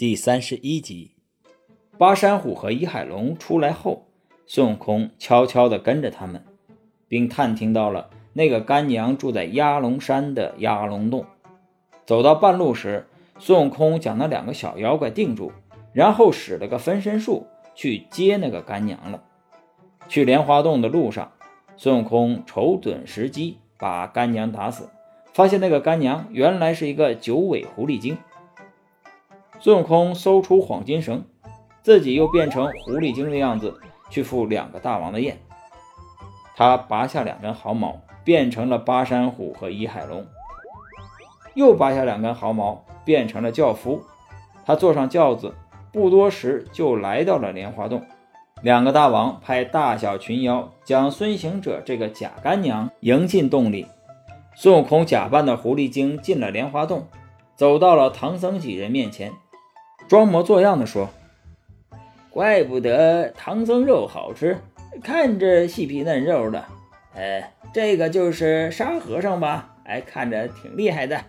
第三十一集，巴山虎和伊海龙出来后，孙悟空悄悄地跟着他们，并探听到了那个干娘住在鸭龙山的鸭龙洞。走到半路时，孙悟空将那两个小妖怪定住，然后使了个分身术去接那个干娘了。去莲花洞的路上，孙悟空瞅准时机把干娘打死，发现那个干娘原来是一个九尾狐狸精。孙悟空搜出黄金绳，自己又变成狐狸精的样子去赴两个大王的宴。他拔下两根毫毛，变成了巴山虎和倚海龙；又拔下两根毫毛，变成了轿夫。他坐上轿子，不多时就来到了莲花洞。两个大王派大小群妖将孙行者这个假干娘迎进洞里。孙悟空假扮的狐狸精进了莲花洞，走到了唐僧几人面前。装模作样的说：“怪不得唐僧肉好吃，看着细皮嫩肉的。呃，这个就是沙和尚吧？哎，看着挺厉害的。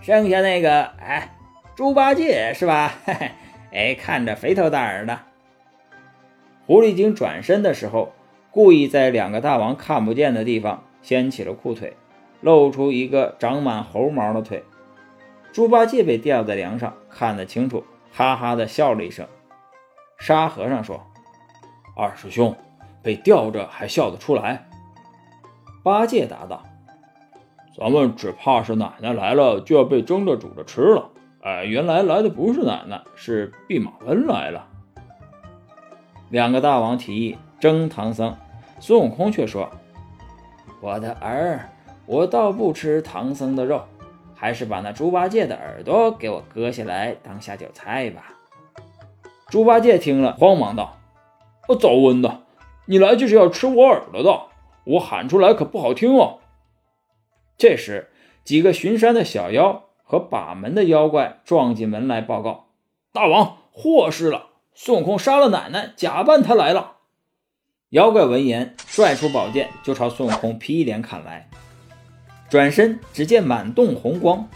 剩下那个，哎，猪八戒是吧？嘿嘿，哎，看着肥头大耳的。”狐狸精转身的时候，故意在两个大王看不见的地方掀起了裤腿，露出一个长满猴毛的腿。猪八戒被吊在梁上，看得清楚，哈哈的笑了一声。沙和尚说：“二师兄被吊着还笑得出来？”八戒答道：“咱们只怕是奶奶来了就要被蒸着煮着吃了。哎，原来来的不是奶奶，是弼马温来了。”两个大王提议蒸唐僧，孙悟空却说：“我的儿，我倒不吃唐僧的肉。”还是把那猪八戒的耳朵给我割下来当下酒菜吧。猪八戒听了，慌忙道：“哦，早温的，你来就是要吃我耳朵的，我喊出来可不好听哦。”这时，几个巡山的小妖和把门的妖怪撞进门来报告：“大王，祸事了！孙悟空杀了奶奶，假扮他来了。”妖怪闻言，拽出宝剑就朝孙悟空劈脸砍来。转身，只见满洞红光，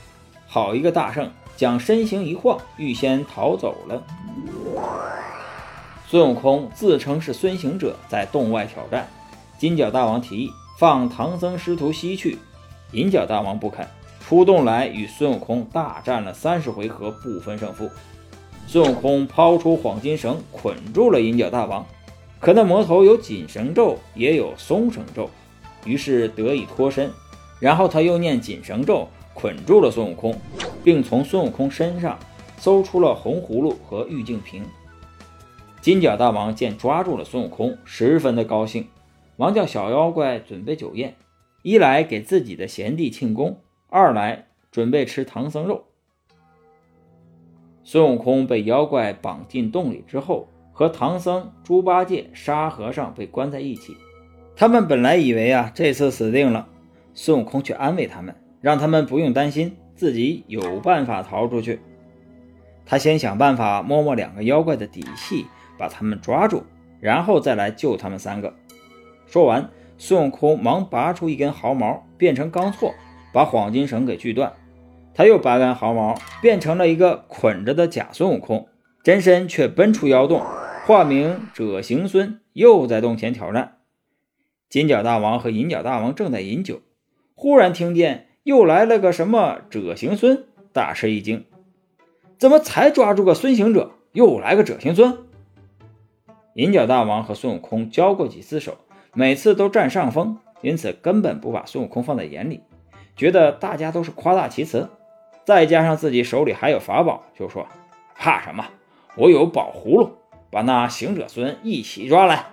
好一个大圣！将身形一晃，预先逃走了。孙悟空自称是孙行者，在洞外挑战。金角大王提议放唐僧师徒西去，银角大王不肯，出洞来与孙悟空大战了三十回合，不分胜负。孙悟空抛出黄金绳，捆住了银角大王，可那魔头有紧绳咒，也有松绳咒，于是得以脱身。然后他又念紧绳咒，捆住了孙悟空，并从孙悟空身上搜出了红葫芦和玉净瓶。金角大王见抓住了孙悟空，十分的高兴，忙叫小妖怪准备酒宴，一来给自己的贤弟庆功，二来准备吃唐僧肉。孙悟空被妖怪绑进洞里之后，和唐僧、猪八戒、沙和尚被关在一起。他们本来以为啊，这次死定了。孙悟空去安慰他们，让他们不用担心，自己有办法逃出去。他先想办法摸摸两个妖怪的底细，把他们抓住，然后再来救他们三个。说完，孙悟空忙拔出一根毫毛，变成钢锉，把黄金绳给锯断。他又拔根毫毛，变成了一个捆着的假孙悟空，真身却奔出妖洞，化名者行孙，又在洞前挑战。金角大王和银角大王正在饮酒。忽然听见又来了个什么者行孙，大吃一惊，怎么才抓住个孙行者，又来个者行孙？银角大王和孙悟空交过几次手，每次都占上风，因此根本不把孙悟空放在眼里，觉得大家都是夸大其词。再加上自己手里还有法宝，就说怕什么？我有宝葫芦，把那行者孙一起抓来。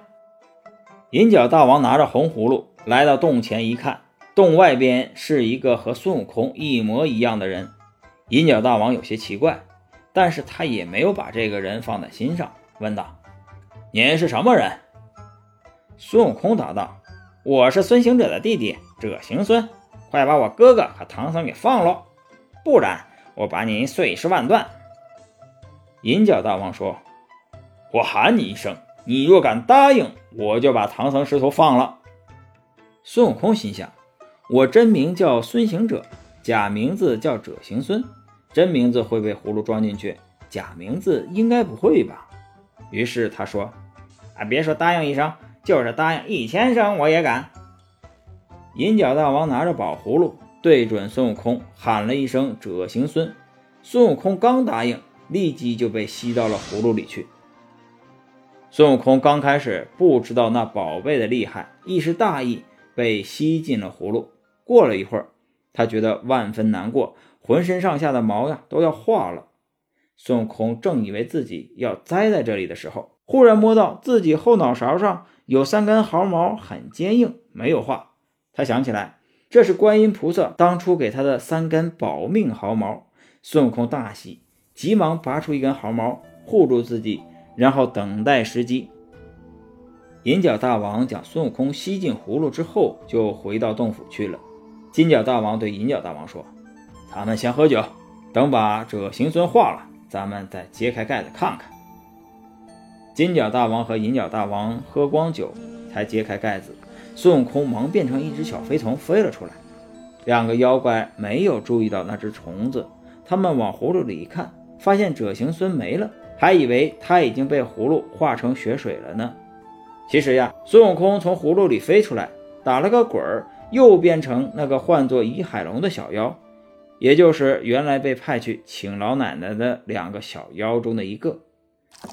银角大王拿着红葫芦来到洞前一看。洞外边是一个和孙悟空一模一样的人，银角大王有些奇怪，但是他也没有把这个人放在心上，问道：“您是什么人？”孙悟空答道：“我是孙行者的弟弟，者行孙，快把我哥哥和唐僧给放了，不然我把你碎尸万段。”银角大王说：“我喊你一声，你若敢答应，我就把唐僧师徒放了。”孙悟空心想。我真名叫孙行者，假名字叫者行孙。真名字会被葫芦装进去，假名字应该不会吧？于是他说：“啊，别说答应一声，就是答应一千声，我也敢。”银角大王拿着宝葫芦，对准孙悟空喊了一声“者行孙”，孙悟空刚答应，立即就被吸到了葫芦里去。孙悟空刚开始不知道那宝贝的厉害，一时大意，被吸进了葫芦。过了一会儿，他觉得万分难过，浑身上下的毛呀都要化了。孙悟空正以为自己要栽在这里的时候，忽然摸到自己后脑勺上有三根毫毛，很坚硬，没有化。他想起来，这是观音菩萨当初给他的三根保命毫毛。孙悟空大喜，急忙拔出一根毫毛护住自己，然后等待时机。银角大王将孙悟空吸进葫芦之后，就回到洞府去了。金角大王对银角大王说：“咱们先喝酒，等把这行孙化了，咱们再揭开盖子看看。”金角大王和银角大王喝光酒，才揭开盖子。孙悟空忙变成一只小飞虫飞了出来，两个妖怪没有注意到那只虫子，他们往葫芦里一看，发现者行孙没了，还以为他已经被葫芦化成血水了呢。其实呀，孙悟空从葫芦里飞出来，打了个滚儿，又变成那个唤作倚海龙的小妖，也就是原来被派去请老奶奶的两个小妖中的一个。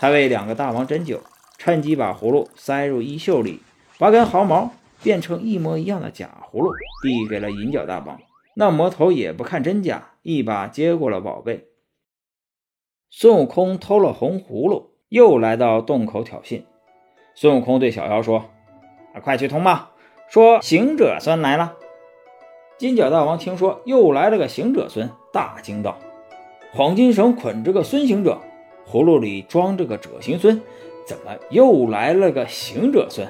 他为两个大王斟酒，趁机把葫芦塞入衣袖里，拔根毫毛。变成一模一样的假葫芦，递给了银角大王。那魔头也不看真假，一把接过了宝贝。孙悟空偷了红葫芦，又来到洞口挑衅。孙悟空对小妖说：“，快去通报，说行者孙来了。”金角大王听说又来了个行者孙，大惊道：“黄金绳捆着个孙行者，葫芦里装着个者行孙，怎么又来了个行者孙？”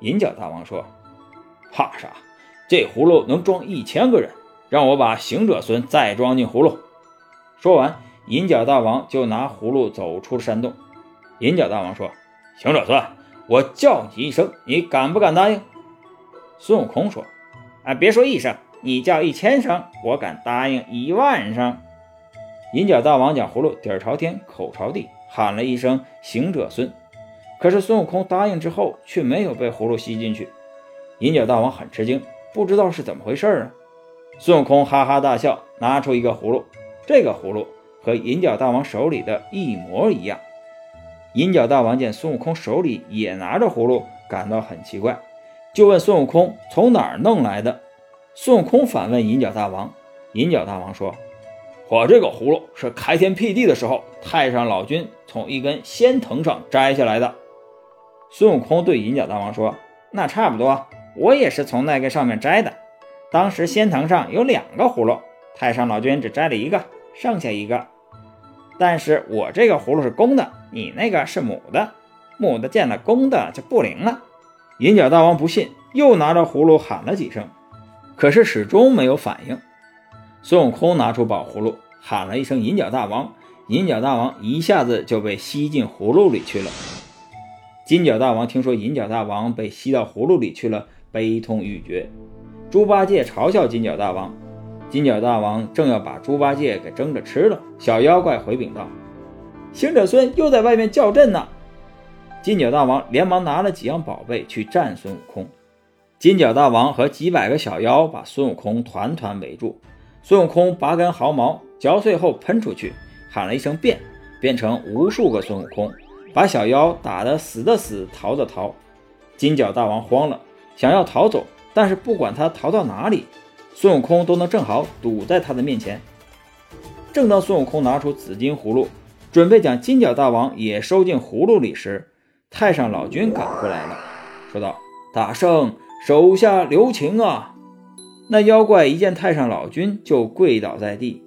银角大王说：“怕啥？这葫芦能装一千个人，让我把行者孙再装进葫芦。”说完，银角大王就拿葫芦走出了山洞。银角大王说：“行者孙，我叫你一声，你敢不敢答应？”孙悟空说：“啊，别说一声，你叫一千声，我敢答应一万声。”银角大王将葫芦底儿朝天，口朝地，喊了一声“行者孙”。可是孙悟空答应之后，却没有被葫芦吸进去。银角大王很吃惊，不知道是怎么回事啊。孙悟空哈哈大笑，拿出一个葫芦，这个葫芦和银角大王手里的一模一样。银角大王见孙悟空手里也拿着葫芦，感到很奇怪，就问孙悟空从哪儿弄来的。孙悟空反问银角大王，银角大王说：“我这个葫芦是开天辟地的时候，太上老君从一根仙藤上摘下来的。”孙悟空对银角大王说：“那差不多，我也是从那个上面摘的。当时仙藤上有两个葫芦，太上老君只摘了一个，剩下一个。但是我这个葫芦是公的，你那个是母的，母的见了公的就不灵了。”银角大王不信，又拿着葫芦喊了几声，可是始终没有反应。孙悟空拿出宝葫芦，喊了一声“银角大王”，银角大王一下子就被吸进葫芦里去了。金角大王听说银角大王被吸到葫芦里去了，悲痛欲绝。猪八戒嘲笑金角大王，金角大王正要把猪八戒给蒸着吃了。小妖怪回禀道：“行者孙又在外面叫阵呢。”金角大王连忙拿了几样宝贝去战孙悟空。金角大王和几百个小妖把孙悟空团团围住。孙悟空拔根毫毛嚼碎后喷出去，喊了一声“变”，变成无数个孙悟空。把小妖打得死的死，逃的逃。金角大王慌了，想要逃走，但是不管他逃到哪里，孙悟空都能正好堵在他的面前。正当孙悟空拿出紫金葫芦，准备将金角大王也收进葫芦里时，太上老君赶过来了，说道：“大圣，手下留情啊！”那妖怪一见太上老君，就跪倒在地：“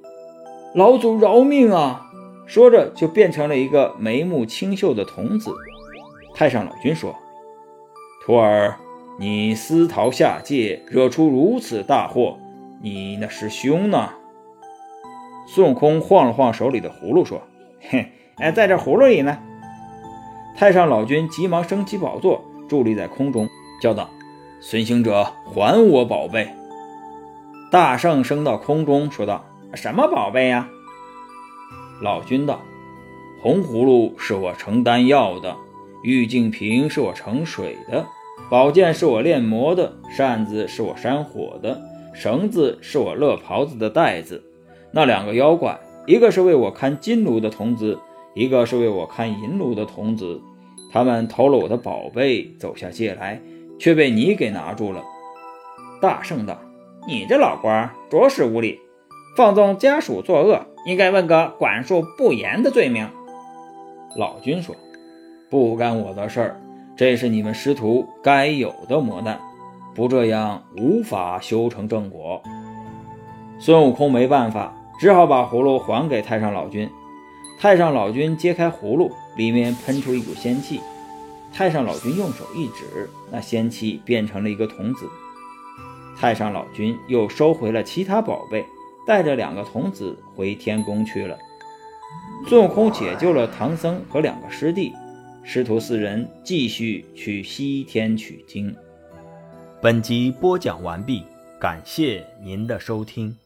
老祖饶命啊！”说着，就变成了一个眉目清秀的童子。太上老君说：“徒儿，你私逃下界，惹出如此大祸，你那师兄呢？”孙悟空晃了晃手里的葫芦，说：“嘿，哎，在这葫芦里呢。”太上老君急忙升起宝座，伫立在空中，叫道：“孙行者，还我宝贝！”大圣升到空中，说道：“什么宝贝呀？”老君道：“红葫芦是我盛丹药的，玉净瓶是我盛水的，宝剑是我炼魔的，扇子是我扇火的，绳子是我勒袍子的带子。那两个妖怪，一个是为我看金炉的童子，一个是为我看银炉的童子。他们偷了我的宝贝，走下界来，却被你给拿住了。大圣道：“你这老官着实无礼，放纵家属作恶，应该问个管束不严的罪名。”老君说：“不干我的事儿，这是你们师徒该有的磨难，不这样无法修成正果。”孙悟空没办法，只好把葫芦还给太上老君。太上老君揭开葫芦，里面喷出一股仙气。太上老君用手一指，那仙气变成了一个童子。太上老君又收回了其他宝贝，带着两个童子回天宫去了。孙悟空解救了唐僧和两个师弟，师徒四人继续去西天取经。本集播讲完毕，感谢您的收听。